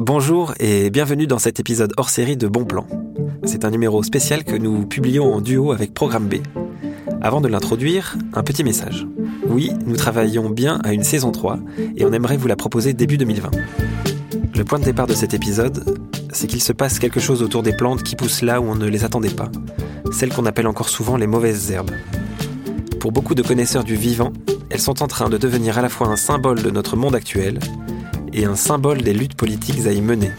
Bonjour et bienvenue dans cet épisode hors série de Bon Plan. C'est un numéro spécial que nous publions en duo avec Programme B. Avant de l'introduire, un petit message. Oui, nous travaillons bien à une saison 3 et on aimerait vous la proposer début 2020. Le point de départ de cet épisode, c'est qu'il se passe quelque chose autour des plantes qui poussent là où on ne les attendait pas, celles qu'on appelle encore souvent les mauvaises herbes. Pour beaucoup de connaisseurs du vivant, elles sont en train de devenir à la fois un symbole de notre monde actuel et un symbole des luttes politiques à y mener.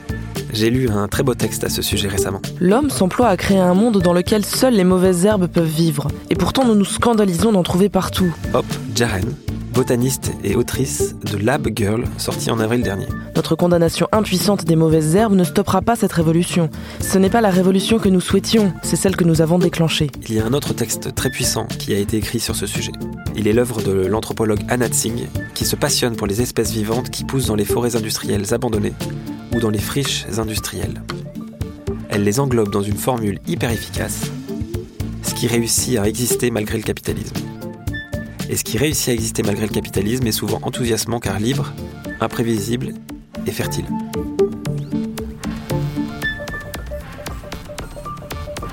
J'ai lu un très beau texte à ce sujet récemment. L'homme s'emploie à créer un monde dans lequel seules les mauvaises herbes peuvent vivre. Et pourtant, nous nous scandalisons d'en trouver partout. Hop Jaren, botaniste et autrice de Lab Girl, sorti en avril dernier. Notre condamnation impuissante des mauvaises herbes ne stoppera pas cette révolution. Ce n'est pas la révolution que nous souhaitions, c'est celle que nous avons déclenchée. Il y a un autre texte très puissant qui a été écrit sur ce sujet. Il est l'œuvre de l'anthropologue Anat Singh, qui se passionne pour les espèces vivantes qui poussent dans les forêts industrielles abandonnées ou dans les friches industrielles. Elle les englobe dans une formule hyper efficace, ce qui réussit à exister malgré le capitalisme. Et ce qui réussit à exister malgré le capitalisme est souvent enthousiasmant car libre, imprévisible et fertile.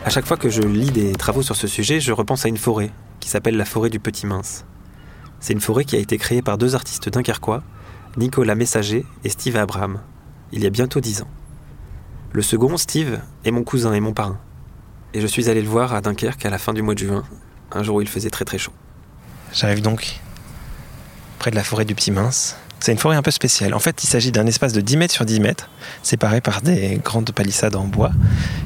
À chaque fois que je lis des travaux sur ce sujet, je repense à une forêt qui s'appelle la forêt du Petit Mince. C'est une forêt qui a été créée par deux artistes dunkerquois, Nicolas Messager et Steve Abraham, il y a bientôt dix ans. Le second, Steve, est mon cousin et mon parrain. Et je suis allé le voir à Dunkerque à la fin du mois de juin, un jour où il faisait très très chaud. J'arrive donc près de la forêt du Petit Mince. C'est une forêt un peu spéciale. En fait, il s'agit d'un espace de 10 mètres sur 10 mètres, séparé par des grandes palissades en bois,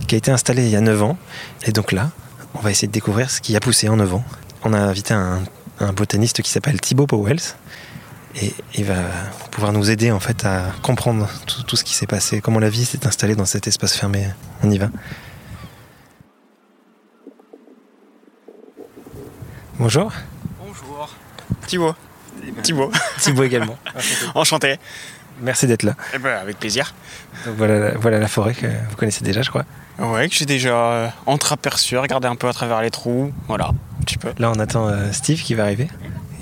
qui a été installé il y a 9 ans. Et donc là, on va essayer de découvrir ce qui a poussé en 9 ans. On a invité un, botaniste qui s'appelle Thibaut Powells, et il va pouvoir nous aider en fait à comprendre tout, tout ce qui s'est passé, comment la vie s'est installée dans cet espace fermé. On y va. Bonjour. Thibaut. Thibaut. Thibaut également. Enchanté. Merci d'être là. Eh ben, avec plaisir. Donc voilà, voilà la forêt que vous connaissez déjà, je crois. Ouais, que j'ai déjà euh, entreaperçu, regardé un peu à travers les trous. Voilà, un petit peu. Là, on attend euh, Steve qui va arriver.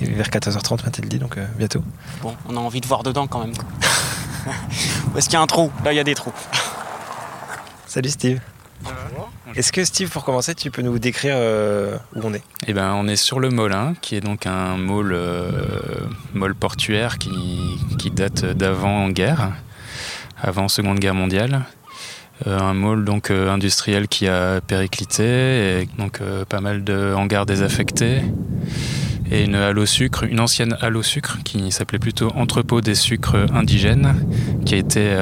Il est vers 14h30, m'a-t-il dit, donc euh, bientôt. Bon, on a envie de voir dedans quand même. Où est-ce qu'il y a un trou? Là, il y a des trous. Salut Steve. Est-ce que Steve, pour commencer, tu peux nous décrire euh, où on est? Eh ben, on est sur le Molin, qui est donc un môle, euh, môle portuaire qui, qui date d'avant-guerre, avant Seconde Guerre mondiale. Euh, un môle donc euh, industriel qui a périclité, et donc euh, pas mal de hangars désaffectés, et une halle au sucre, une ancienne halle au sucre qui s'appelait plutôt entrepôt des sucres indigènes, qui a été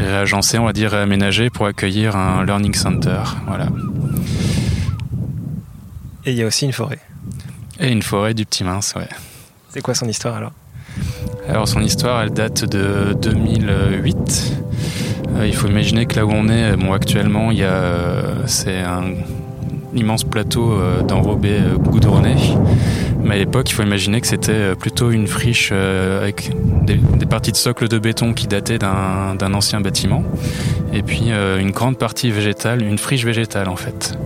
euh, réagencée, on va dire réaménagée pour accueillir un learning center. Voilà. Et il y a aussi une forêt. Et une forêt du Petit Mince, ouais. C'est quoi son histoire alors? Alors son histoire, elle date de 2008. Euh, il faut imaginer que là où on est, bon actuellement, il y a, euh, c'est un immense plateau euh, d'enrobé euh, goudronné. Mais à l'époque, il faut imaginer que c'était euh, plutôt une friche euh, avec des, parties de socle de béton qui dataient d'un ancien bâtiment. Et puis euh, une grande partie végétale, une friche végétale en fait.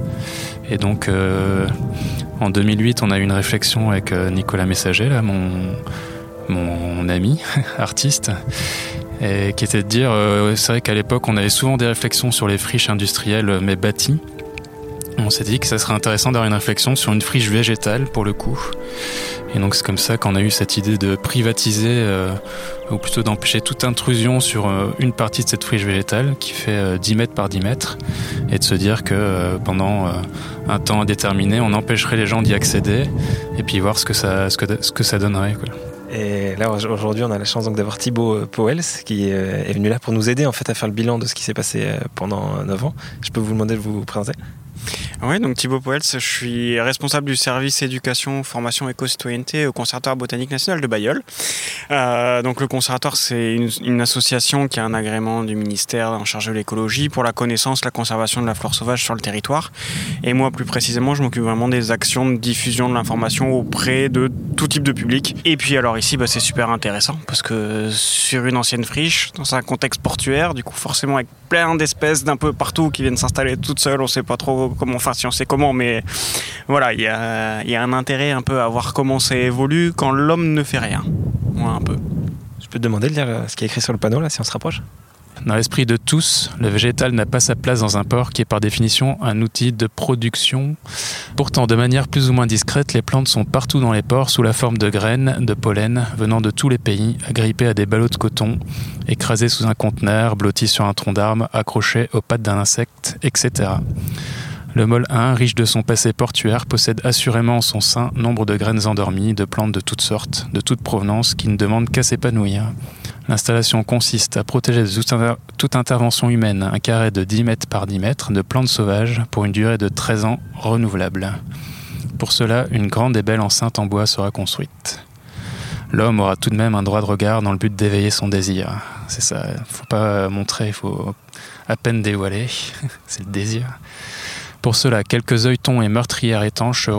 Et donc euh, en 2008, on a eu une réflexion avec euh, Nicolas Messager, mon, ami, artiste, qui était de dire, c'est vrai qu'à l'époque, on avait souvent des réflexions sur les friches industrielles, mais bâties. On s'est dit que ça serait intéressant d'avoir une réflexion sur une friche végétale, pour le coup. Et donc c'est comme ça qu'on a eu cette idée de privatiser, euh, ou plutôt d'empêcher toute intrusion sur euh, une partie de cette friche végétale, qui fait euh, 10 mètres par 10 mètres, et de se dire que euh, pendant euh, un temps indéterminé, on empêcherait les gens d'y accéder, et puis voir ce que ça, ce que, ce que ça donnerait. Et là aujourd'hui, on a la chance donc d'avoir Thibaut euh, Powells qui euh, est venu là pour nous aider en fait à faire le bilan de ce qui s'est passé euh, pendant 9 ans. Je peux vous demander de vous présenter Oui, donc Thibaut Poels, je suis responsable du service éducation, formation éco-citoyenneté au Conservatoire botanique national de Bayeul. Donc le Conservatoire, c'est une association qui a un agrément du ministère en charge de l'écologie pour la connaissance, la conservation de la flore sauvage sur le territoire. Et moi, plus précisément, je m'occupe vraiment des actions de diffusion de l'information auprès de tout type de public. Et puis alors ici, bah, c'est super intéressant parce que sur une ancienne friche, dans un contexte portuaire, du coup forcément avec plein d'espèces d'un peu partout qui viennent s'installer toutes seules, on sait pas trop comment, enfin si on sait comment, mais voilà, il y a, il y a un intérêt un peu à voir comment ça évolue quand l'homme ne fait rien. Voilà un peu. Je peux te demander de lire ce qui est écrit sur le panneau là, si on se rapproche? Dans l'esprit de tous, le végétal n'a pas sa place dans un port qui est par définition un outil de production. Pourtant, de manière plus ou moins discrète, les plantes sont partout dans les ports sous la forme de graines, de pollen, venant de tous les pays, agrippées à des ballots de coton, écrasées sous un conteneur, blotties sur un tronc d'arbre, accrochées aux pattes d'un insecte, etc. Le mol 1, riche de son passé portuaire, possède assurément en son sein nombre de graines endormies, de plantes de toutes sortes, de toute provenance, qui ne demandent qu'à s'épanouir. L'installation consiste à protéger de toute intervention humaine un carré de 10 mètres par 10 mètres de plantes sauvages pour une durée de 13 ans renouvelable. Pour cela, une grande et belle enceinte en bois sera construite. L'homme aura tout de même un droit de regard dans le but d'éveiller son désir. C'est ça, faut pas montrer, il faut à peine dévoiler, c'est le désir. Pour cela, quelques œilletons et meurtrières étanches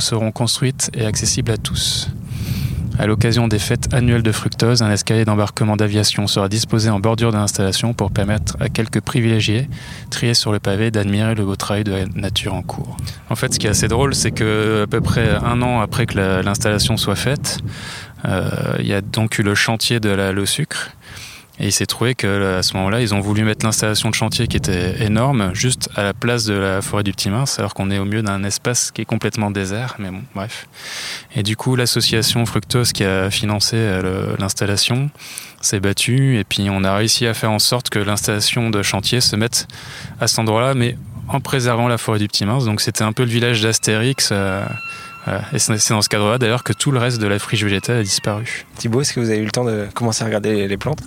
seront, construites et accessibles à tous. À l'occasion des fêtes annuelles de fructose, un escalier d'embarquement d'aviation sera disposé en bordure de l'installation pour permettre à quelques privilégiés, triés sur le pavé, d'admirer le beau travail de la nature en cours. En fait, ce qui est assez drôle, c'est que à peu près un an après que l'installation soit faite, euh, il y a donc eu le chantier de la Le Sucre et il s'est trouvé que à ce moment-là, ils ont voulu mettre l'installation de chantier qui était énorme juste à la place de la forêt du Petit Mince, alors qu'on est au milieu d'un espace qui est complètement désert. Mais bon, bref. Et du coup, l'association Fructose qui a financé euh, l'installation s'est battue et puis on a réussi à faire en sorte que l'installation de chantier se mette à cet endroit-là, mais en préservant la forêt du Petit Mince. Donc c'était un peu le village d'Astérix. Euh, et c'est dans ce cadre-là d'ailleurs que tout le reste de la friche végétale a disparu. Thibaut, est-ce que vous avez eu le temps de commencer à regarder les plantes?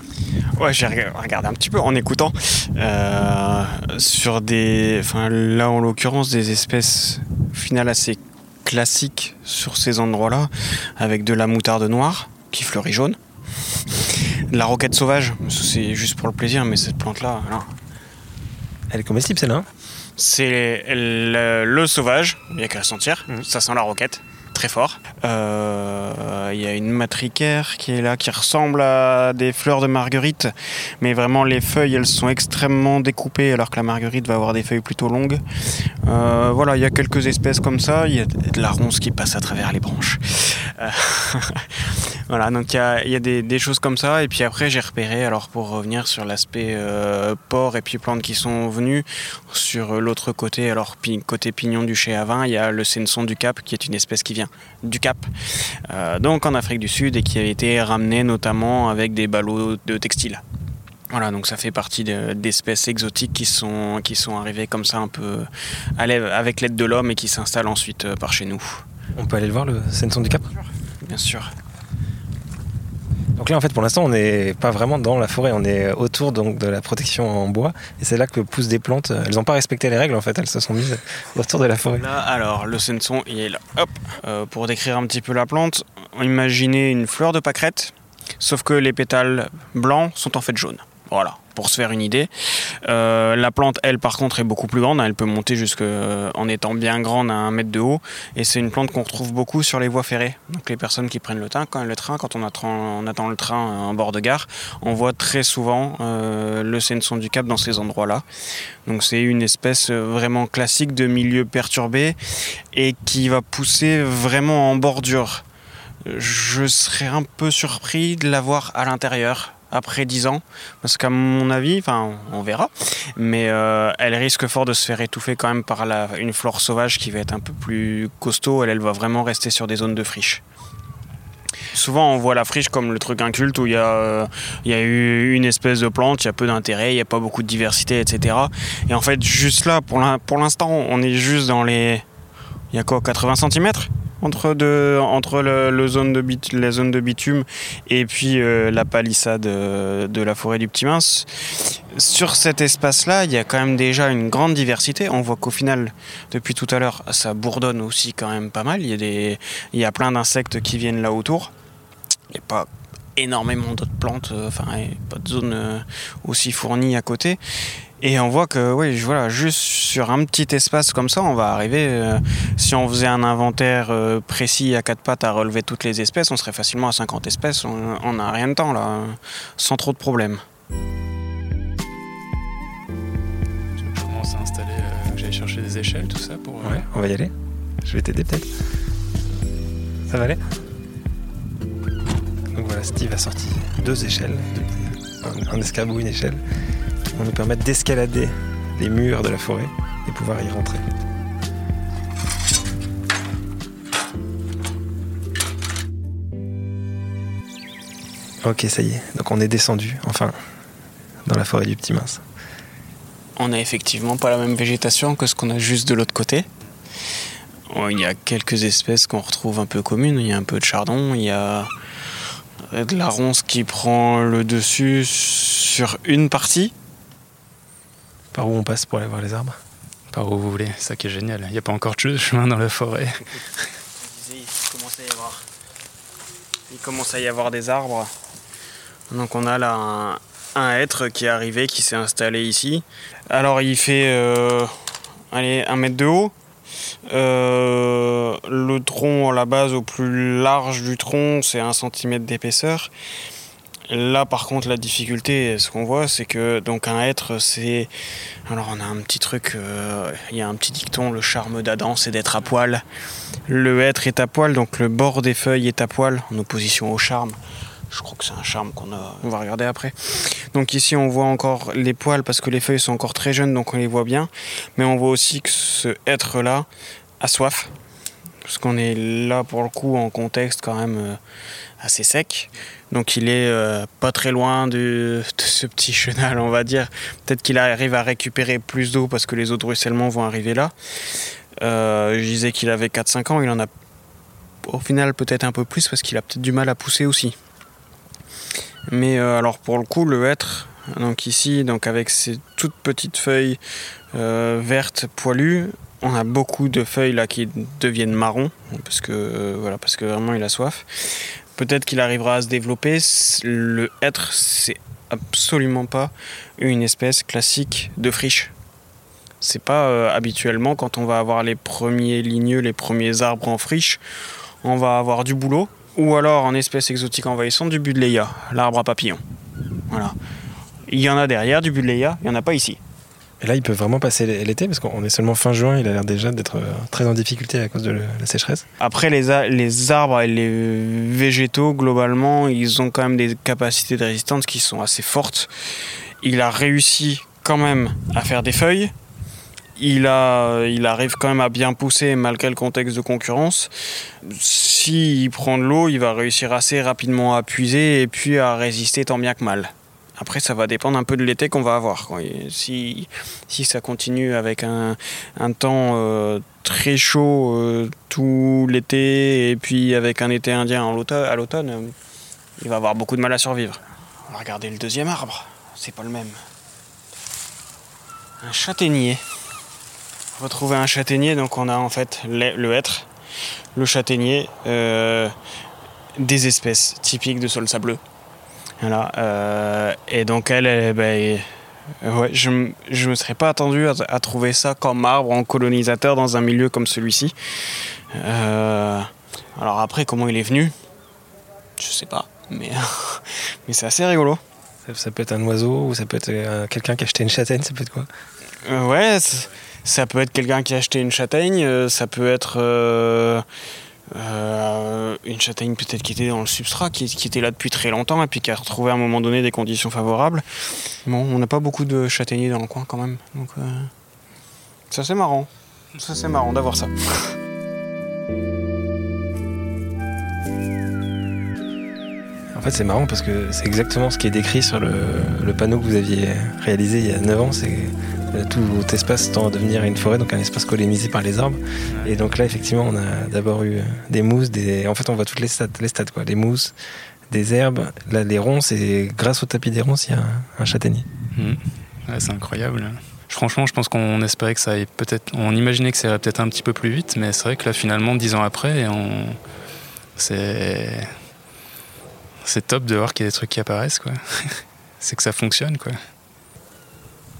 Ouais, j'ai regardé un petit peu en écoutant. Euh, sur des. Enfin, là en l'occurrence, des espèces finales assez classiques sur ces endroits-là, avec de la moutarde noire qui fleurit jaune. De la roquette sauvage, c'est juste pour le plaisir, mais cette plante-là, elle est comestible celle-là hein? C'est le, sauvage, il n'y a qu'à sentir, mhm. ça sent la roquette très fort. Euh, il y a une matricaire qui est là, qui ressemble à des fleurs de marguerite, mais vraiment les feuilles, elles sont extrêmement découpées, alors que la marguerite va avoir des feuilles plutôt longues. Euh, voilà, il y a quelques espèces comme ça. Il y a de la ronce qui passe à travers les branches. Euh, voilà, donc il y a, des, choses comme ça. Et puis après, j'ai repéré, alors pour revenir sur l'aspect porc et puis plantes qui sont venues, sur l'autre côté, alors côté pignon du chez Avin, il y a le senson du Cap, qui est une espèce qui vient du Cap, euh, donc en Afrique du Sud, et qui a été ramené notamment avec des ballots de textile. Voilà, donc ça fait partie d'espèces exotiques qui sont, qui sont arrivées comme ça un peu avec l'aide de l'homme et qui s'installent ensuite euh, par chez nous. On peut aller le voir, le Senson du Cap? Bien sûr. Donc là, en fait, pour l'instant, on n'est pas vraiment dans la forêt, on est autour de la protection en bois, et c'est là que poussent des plantes. Elles n'ont pas respecté les règles, en fait, elles se sont mises autour de la forêt. Là, alors, le senson, il est là. Hop euh, Pour décrire un petit peu la plante, imaginez une fleur de pâquerette, sauf que les pétales blancs sont en fait jaunes. Voilà pour se faire une idée. Euh, la plante, elle, par contre, est beaucoup plus grande. Elle peut monter jusqu'en euh, étant bien grande à un mètre de haut. Et c'est une plante qu'on retrouve beaucoup sur les voies ferrées. Donc les personnes qui prennent le train, quand, le train, quand on attend, le train en bord de gare, on voit très souvent euh, le Senson du Cap dans ces endroits-là. Donc c'est une espèce vraiment classique de milieu perturbé et qui va pousser vraiment en bordure. Je serais un peu surpris de la voir à l'intérieur après 10 ans Parce qu'à mon avis, enfin on verra, mais euh, elle risque fort de se faire étouffer quand même par la, une flore sauvage qui va être un peu plus costaud, elle, va vraiment rester sur des zones de friche. Souvent, on voit la friche comme le truc inculte où il y, a, euh, y a eu une espèce de plante, il y a peu d'intérêt, il n'y a pas beaucoup de diversité, etc. Et en fait, juste là, pour l'instant, on est juste dans les. Il y a quoi 80 cm entre, entre le, zone de la zone de bitume et puis euh, la palissade euh, de la forêt du Petit Mince. Sur cet espace-là, il y a quand même déjà une grande diversité. On voit qu'au final, depuis tout à l'heure, ça bourdonne aussi quand même pas mal. Il y a, des, il y a plein d'insectes qui viennent là autour. Il n'y a pas énormément d'autres plantes, euh, enfin, pas de zone aussi fournie à côté. Et on voit que, oui, voilà, juste sur un petit espace comme ça, on va arriver. Euh, si on faisait un inventaire euh, précis à quatre pattes à relever toutes les espèces, on serait facilement à 50 espèces. On n'a rien de temps là, sans trop de problèmes. Je commence à installer. Euh, J'allais chercher des échelles, tout ça pour. Ouais, on va y aller. Je vais t'aider peut-être. Ça va aller? Donc voilà, Steve a sorti deux échelles, un, escabeau, une échelle, vont nous permettre d'escalader les murs de la forêt et pouvoir y rentrer. Ok, ça y est. Donc on est descendu, enfin, dans la forêt du Petit Mince. On n'a effectivement pas la même végétation que ce qu'on a juste de l'autre côté. Il y a quelques espèces qu'on retrouve un peu communes. Il y a un peu de chardon, il y a de la ronce qui prend le dessus sur une partie. Par où on passe pour aller voir les arbres Par où vous voulez, ça qui est génial. Il n'y a pas encore de chemin dans la forêt. Il commence à y avoir des arbres. Donc on a là un, être qui est arrivé, qui s'est installé ici. Alors il fait euh, allez, un mètre de haut. Euh, le tronc à la base au plus large du tronc c'est un centimètre d'épaisseur. Là par contre la difficulté ce qu'on voit c'est que donc un être c'est alors on a un petit truc euh, il y a un petit dicton le charme d'Adam c'est d'être à poil. Le être est à poil donc le bord des feuilles est à poil en opposition au charme. Je crois que c'est un charme qu'on a. On va regarder après. Donc ici, on voit encore les poils parce que les feuilles sont encore très jeunes, donc on les voit bien. Mais on voit aussi que ce être-là a soif. Parce qu'on est là pour le coup en contexte quand même euh, assez sec. Donc il est euh, pas très loin de, ce petit chenal, on va dire. Peut-être qu'il arrive à récupérer plus d'eau parce que les eaux de ruissellement vont arriver là. Euh, je disais qu'il avait 4-5 ans, il en a au final peut-être un peu plus parce qu'il a peut-être du mal à pousser aussi. Mais euh, alors pour le coup, le hêtre, donc ici, donc avec ces toutes petites feuilles vertes poilues, on a beaucoup de feuilles là qui deviennent marron parce que voilà parce que vraiment il a soif. Peut-être qu'il arrivera à se développer. Le hêtre, c'est absolument pas une espèce classique de friche. C'est pas habituellement quand on va avoir les premiers ligneux, les premiers arbres en friche, on va avoir du boulot ou alors en espèce exotique envahissante du budleia, l'arbre à papillons. Voilà. Il y en a derrière du budleia, il n'y en a pas ici. Et là, il peut vraiment passer l'été parce qu'on est seulement fin juin, il a l'air déjà d'être euh, très en difficulté à cause de la sécheresse. Après, les, arbres et les végétaux, globalement, ils ont quand même des capacités de résistance qui sont assez fortes. Il a réussi quand même à faire des feuilles, il, il arrive quand même à bien pousser malgré le contexte de concurrence. S'il prend de l'eau, il va réussir assez rapidement à puiser et puis à résister tant bien que mal. Après, ça va dépendre un peu de l'été qu'on va avoir. Si, ça continue avec un, temps euh, très chaud euh, tout l'été et puis avec un été indien à l'automne, euh, il va avoir beaucoup de mal à survivre. On va regarder le deuxième arbre. C'est pas le même. Un châtaignier retrouver un châtaignier, donc on a en fait le hêtre, le châtaignier, des espèces typiques de sol sableux. Voilà, euh, et donc elle, ben, ouais, je ne me serais pas attendu à, trouver ça comme arbre en colonisateur dans un milieu comme celui-ci. Euh, alors après, comment il est venu? Je sais pas, mais, mais c'est assez rigolo. Ça, peut être un oiseau ou ça peut être quelqu'un qui a acheté une châtaigne, ça peut être quoi? Ouais, ça peut être quelqu'un qui a acheté une châtaigne, euh, ça peut être euh, euh, une châtaigne peut-être qui était dans le substrat, qui, était là depuis très longtemps et puis qui a retrouvé à un moment donné des conditions favorables. Bon, on n'a pas beaucoup de châtaigniers dans le coin quand même. Donc ça c'est marrant. Ça c'est marrant d'avoir ça. fait, c'est marrant parce que c'est exactement ce qui est décrit sur le, panneau que vous aviez réalisé il y a 9 ans. C'est euh, tout espace tend à devenir une forêt, donc un espace colonisé par les arbres. Et donc là, effectivement, on a d'abord eu des mousses, des... en fait, on voit toutes les stades, les stades quoi, des mousses, des herbes. Là, les ronces, et grâce au tapis des ronces, il y a un, châtaignier. Mmh. c'est incroyable. Franchement, je pense qu'on espérait que ça aille peut-être. On imaginait que ça irait peut-être un petit peu plus vite, mais c'est vrai que là, finalement, dix ans après, on... c'est. C'est top de voir qu'il y a des trucs qui apparaissent, quoi. c'est que ça fonctionne, quoi.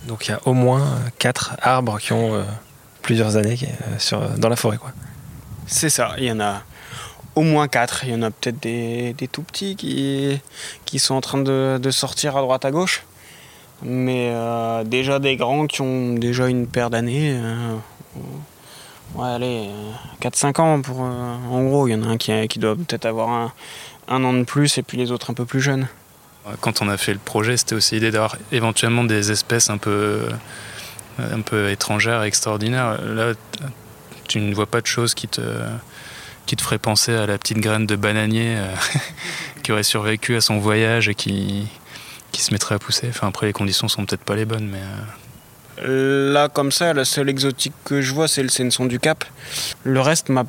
Donc il y a au moins quatre arbres qui ont euh, plusieurs années euh, sur, dans la forêt. Quoi. C'est ça, il y en a au moins quatre. Il y en a peut-être des, tout petits qui, qui sont en train de, sortir à droite à gauche. Mais euh, déjà des grands qui ont déjà une paire d'années. ouais, allez, 4-5 ans pour. en gros, il y en a un qui, qui doit peut-être avoir un an de plus et puis les autres un peu plus jeunes. Quand on a fait le projet, c'était aussi l'idée d'avoir éventuellement des espèces un peu, un peu étrangères, extraordinaires. Là, tu ne vois pas de choses qui te, qui te feraient penser à la petite graine de bananier euh, qui aurait survécu à son voyage et qui, qui se mettrait à pousser. Enfin, après, les conditions sont peut-être pas les bonnes, mais. Euh, Là, comme ça, la seule exotique que je vois, c'est le Senson du Cap. Le reste m'a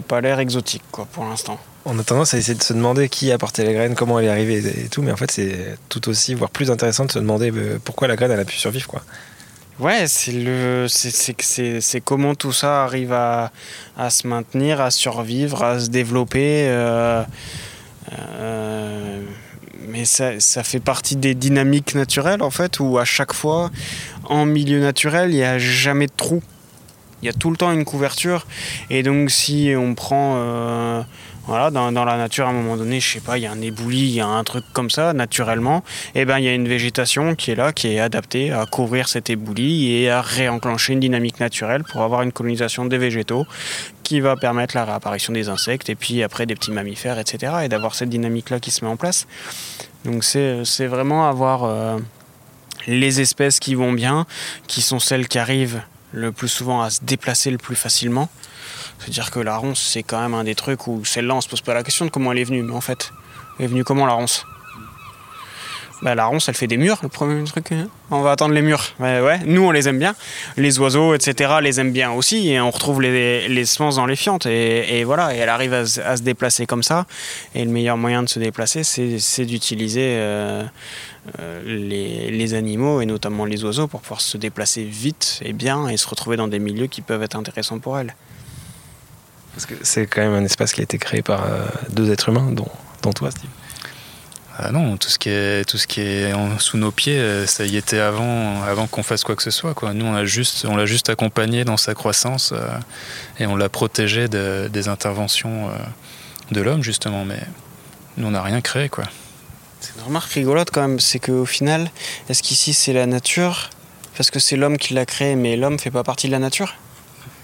pas l'air exotique, quoi, pour l'instant. On a tendance à essayer de se demander qui a apporté la graine, comment elle est arrivée et tout, mais en fait, c'est tout aussi, voire plus intéressant de se demander euh, pourquoi la graine elle a pu survivre, quoi. Ouais, c'est le, c'est comment tout ça arrive à, à, se maintenir, à survivre, à se développer. Euh, euh, mais ça, ça, fait partie des dynamiques naturelles en fait, où à chaque fois, en milieu naturel, il n'y a jamais de trou. Il y a tout le temps une couverture. Et donc si on prend voilà, dans, la nature, à un moment donné, je sais pas, il y a un éboulis, il y a un truc comme ça, naturellement, et eh ben il y a une végétation qui est là, qui est adaptée à couvrir cet éboulis et à réenclencher une dynamique naturelle pour avoir une colonisation des végétaux qui va permettre la réapparition des insectes et puis après des petits mammifères, etc. Et d'avoir cette dynamique-là qui se met en place. Donc c'est vraiment avoir euh, les espèces qui vont bien, qui sont celles qui arrivent le plus souvent à se déplacer le plus facilement. C'est-à-dire que la ronce, c'est quand même un des trucs où celle-là, on se pose pas la question de comment elle est venue, mais en fait, elle est venue comment la ronce? Bah, la ronce, elle fait des murs, le premier truc. Hein. on va attendre les murs. nous, on les aime bien. Les oiseaux, etc., les aiment bien aussi. Et on retrouve les, les semences dans les fientes. Et, voilà, et elle arrive à, se déplacer comme ça. Et le meilleur moyen de se déplacer, c'est d'utiliser euh, euh, les, les, animaux, et notamment les oiseaux, pour pouvoir se déplacer vite et bien et se retrouver dans des milieux qui peuvent être intéressants pour elle. Parce que c'est quand même un espace qui a été créé par euh, deux êtres humains, dont, dont toi, Steve. Ah non, tout ce qui est, tout ce qui est sous nos pieds, euh, ça y était avant, avant qu'on fasse quoi que ce soit. Quoi. Nous, on l'a juste, on l'a juste accompagné dans sa croissance euh, et on l'a protégé de, des interventions de l'homme, justement. Mais nous, on n'a rien créé. Quoi. C'est une remarque rigolote quand même, c'est qu'au final, est-ce qu'ici c'est la nature? Parce que c'est l'homme qui l'a créé, mais l'homme ne fait pas partie de la nature?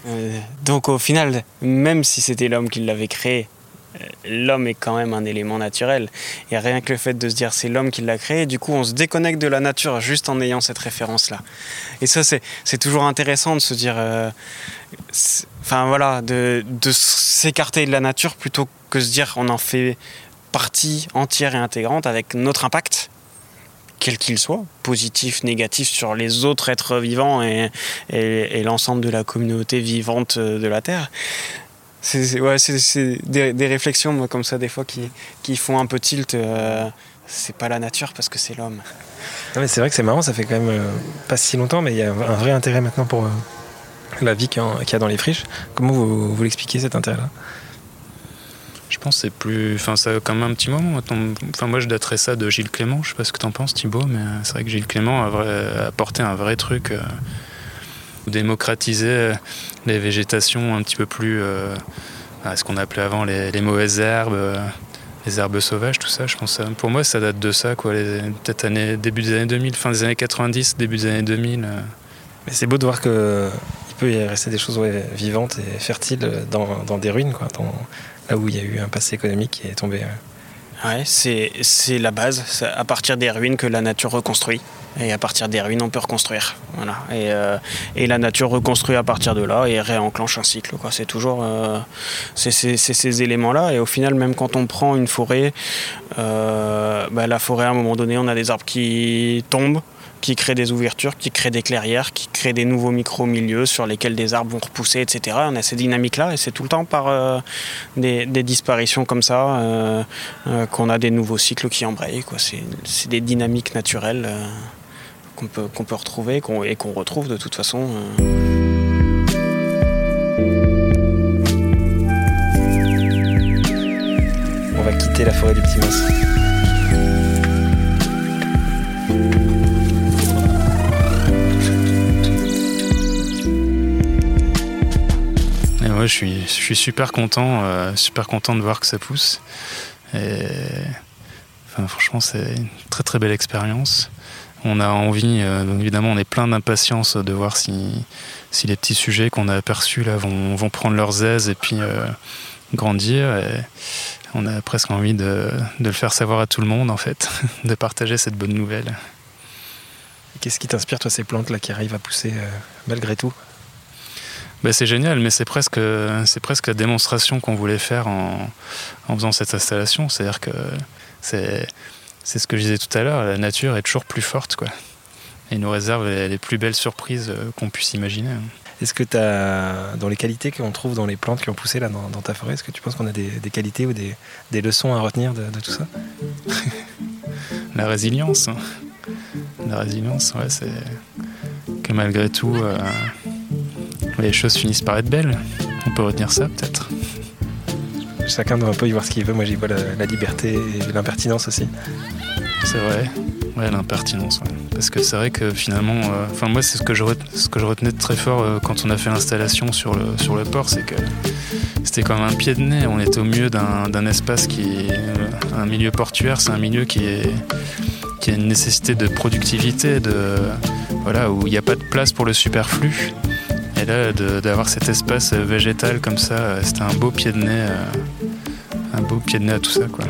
Euh, donc au final, même si c'était l'homme qui l'avait créé, euh, l'homme est quand même un élément naturel. Et rien que le fait de se dire c'est l'homme qui l'a créé, du coup on se déconnecte de la nature juste en ayant cette référence-là. Et ça c'est toujours intéressant de se dire, euh, enfin voilà, de, de s'écarter de la nature plutôt que de se dire on en fait partie entière et intégrante avec notre impact quel qu'il soit, positif, négatif, sur les autres êtres vivants et, l'ensemble de la communauté vivante de la Terre. C'est des, réflexions comme ça des fois qui, qui font un peu tilt. Euh, c'est pas la nature parce que c'est l'homme. c'est vrai que c'est marrant, ça fait quand même euh, pas si longtemps, mais il y a un vrai intérêt maintenant pour euh, la vie qu'il y, a dans les friches. Comment vous, vous l'expliquez cet intérêt-là? C'est plus. Enfin, ça a quand même un petit moment. Enfin, moi, je daterais ça de Gilles Clément. Je sais pas ce que t'en penses, Thibaut, mais c'est vrai que Gilles Clément a, apporté un vrai truc. Euh, démocratiser euh, les végétations un petit peu plus. Euh, ce qu'on appelait avant les, mauvaises herbes, euh, les herbes sauvages, tout ça. Je pense pour moi, ça date de ça, quoi. Peut-être début des années 2000, fin des années 90, début des années 2000. Mais c'est beau de voir que il peut y rester des choses vivantes et fertiles dans, dans des ruines, quoi, là où il y a eu un passé économique qui est tombé. Ouais, c'est, la base. C'est à partir des ruines que la nature reconstruit. Et à partir des ruines, on peut reconstruire. Euh, et la nature reconstruit à partir de là et réenclenche un cycle. C'est toujours euh, ces éléments-là. Et au final, même quand on prend une forêt, euh, bah, la forêt, à un moment donné, on a des arbres qui tombent qui crée des ouvertures, qui crée des clairières, qui crée des nouveaux micro-milieux sur lesquels des arbres vont repousser, etc. On a ces dynamiques-là et c'est tout le temps par euh, des, disparitions comme ça euh, euh, qu'on a des nouveaux cycles qui embrayent. C'est des dynamiques naturelles qu'on peut, retrouver et qu'on retrouve de toute façon. On va quitter la forêt du Petit Je suis, super content, euh, super content de voir que ça pousse. Franchement, c'est une très très belle expérience. On a envie, euh, évidemment, on est plein d'impatience de voir si, les petits sujets qu'on a aperçus là vont, prendre leurs aises et puis euh, grandir on a presque envie de, le faire savoir à tout le monde en fait, de partager cette bonne nouvelle. Qu'est-ce qui t'inspire toi ces plantes là qui arrivent à pousser malgré tout? Ben, c'est génial, mais c'est presque, c'est presque la démonstration qu'on voulait faire en, en, faisant cette installation. C'est-à-dire que c'est, c'est ce que je disais tout à l'heure, la nature est toujours plus forte. Quoi. Et nous réserve les, plus belles surprises euh, qu'on puisse imaginer. Hein. Est-ce que tu as, dans les qualités qu'on trouve dans les plantes qui ont poussé là dans, ta forêt, est-ce que tu penses qu'on a des, qualités ou des, des, leçons à retenir de, tout ça? La résilience. Hein. La résilience, ouais, c'est que malgré tout, euh, les choses finissent par être belles. On peut retenir ça peut-être. Chacun doit un peu y voir ce qu'il veut. Moi j'y vois la, liberté et l'impertinence aussi. C'est vrai. Ouais, l'impertinence. Parce que c'est vrai que finalement, euh, enfin moi c'est ce que je ce que je retenais de très fort euh, quand on a fait l'installation sur le sur le port, c'est que c'était comme un pied de nez. On était au milieu d'un espace qui est euh, un milieu portuaire. C'est un milieu qui est qui a une nécessité de productivité, de voilà où il n'y a pas de place pour le superflu. Et d'avoir cet espace végétal comme ça, c'était un beau pied de nez, un beau pied de nez à tout ça, quoi.